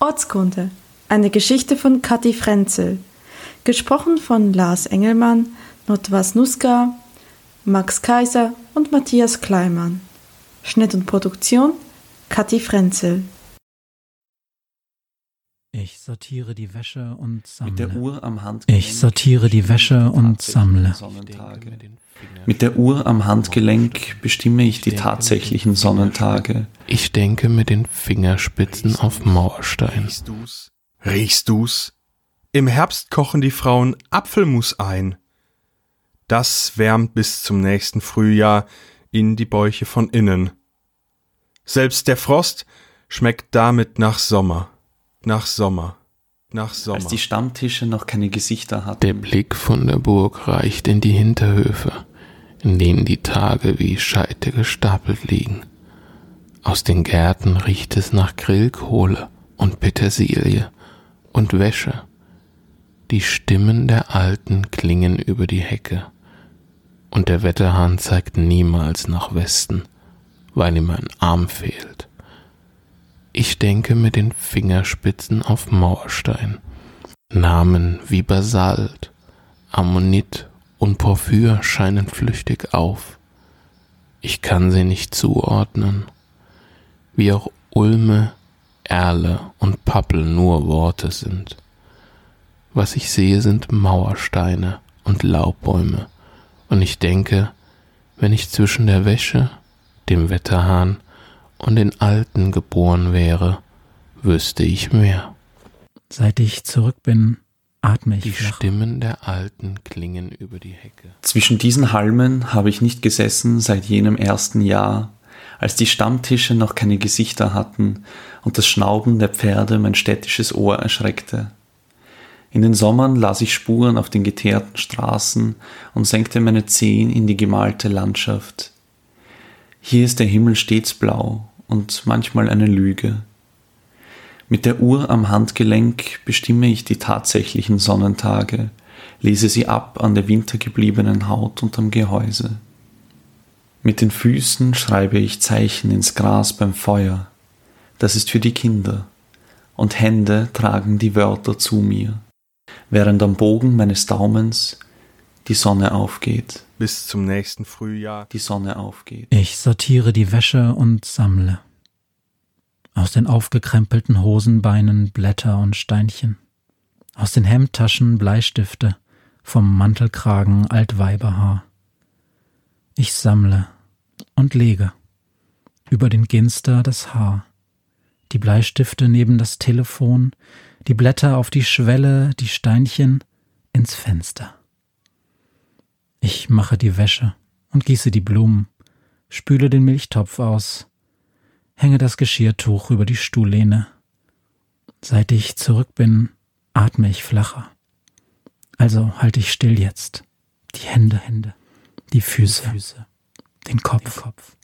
Ortskunde. Eine Geschichte von Kathi Frenzel. Gesprochen von Lars Engelmann, Notwas Nuska, Max Kaiser und Matthias Kleimann. Schnitt und Produktion Kathi Frenzel. Ich sortiere die Wäsche und sammle. Mit der Uhr am Handgelenk ich sortiere die Wäsche und sammle. Mit der Uhr am Handgelenk bestimme ich die tatsächlichen Sonnentage. Ich denke mit den Fingerspitzen auf Mauerstein. Riechst du's? Riechst du's? Im Herbst kochen die Frauen Apfelmus ein. Das wärmt bis zum nächsten Frühjahr in die Bäuche von innen. Selbst der Frost schmeckt damit nach Sommer, nach Sommer, nach Sommer. Als die Stammtische noch keine Gesichter hatten. Der Blick von der Burg reicht in die Hinterhöfe, in denen die Tage wie Scheite gestapelt liegen. Aus den Gärten riecht es nach Grillkohle und Petersilie und Wäsche. Die Stimmen der Alten klingen über die Hecke, und der Wetterhahn zeigt niemals nach Westen, weil ihm ein Arm fehlt. Ich denke mit den Fingerspitzen auf Mauerstein. Namen wie Basalt, Ammonit und Porphyr scheinen flüchtig auf. Ich kann sie nicht zuordnen, wie auch Ulme, Erle und Pappel nur Worte sind. Was ich sehe, sind Mauersteine und Laubbäume, und ich denke, wenn ich zwischen der Wäsche, dem Wetterhahn und den Alten geboren wäre, wüsste ich mehr. Seit ich zurück bin, atme ich Die flach. Stimmen der Alten klingen über die Hecke. Zwischen diesen Halmen habe ich nicht gesessen seit jenem ersten Jahr, als die Stammtische noch keine Gesichter hatten und das Schnauben der Pferde mein städtisches Ohr erschreckte. In den Sommern las ich Spuren auf den geteerten Straßen und senkte meine Zehen in die gemalte Landschaft. Hier ist der Himmel stets blau und manchmal eine Lüge. Mit der Uhr am Handgelenk bestimme ich die tatsächlichen Sonnentage, lese sie ab an der wintergebliebenen Haut unterm Gehäuse. Mit den Füßen schreibe ich Zeichen ins Gras beim Feuer. Das ist für die Kinder. Und Hände tragen die Wörter zu mir, während am Bogen meines Daumens die Sonne aufgeht, Bis zum nächsten Frühjahr. die Sonne aufgeht. Ich sortiere die Wäsche und sammle. Aus den aufgekrempelten Hosenbeinen Blätter und Steinchen. Aus den Hemdtaschen Bleistifte, vom Mantelkragen Altweiberhaar. Ich sammle und lege. Über den Ginster das Haar. Die Bleistifte neben das Telefon, die Blätter auf die Schwelle, die Steinchen ins Fenster. Ich mache die Wäsche und gieße die Blumen, spüle den Milchtopf aus, hänge das Geschirrtuch über die Stuhllehne. Seit ich zurück bin, atme ich flacher. Also halte ich still jetzt. Die Hände, Hände, die Füße, Füße den Kopf. Den Kopf.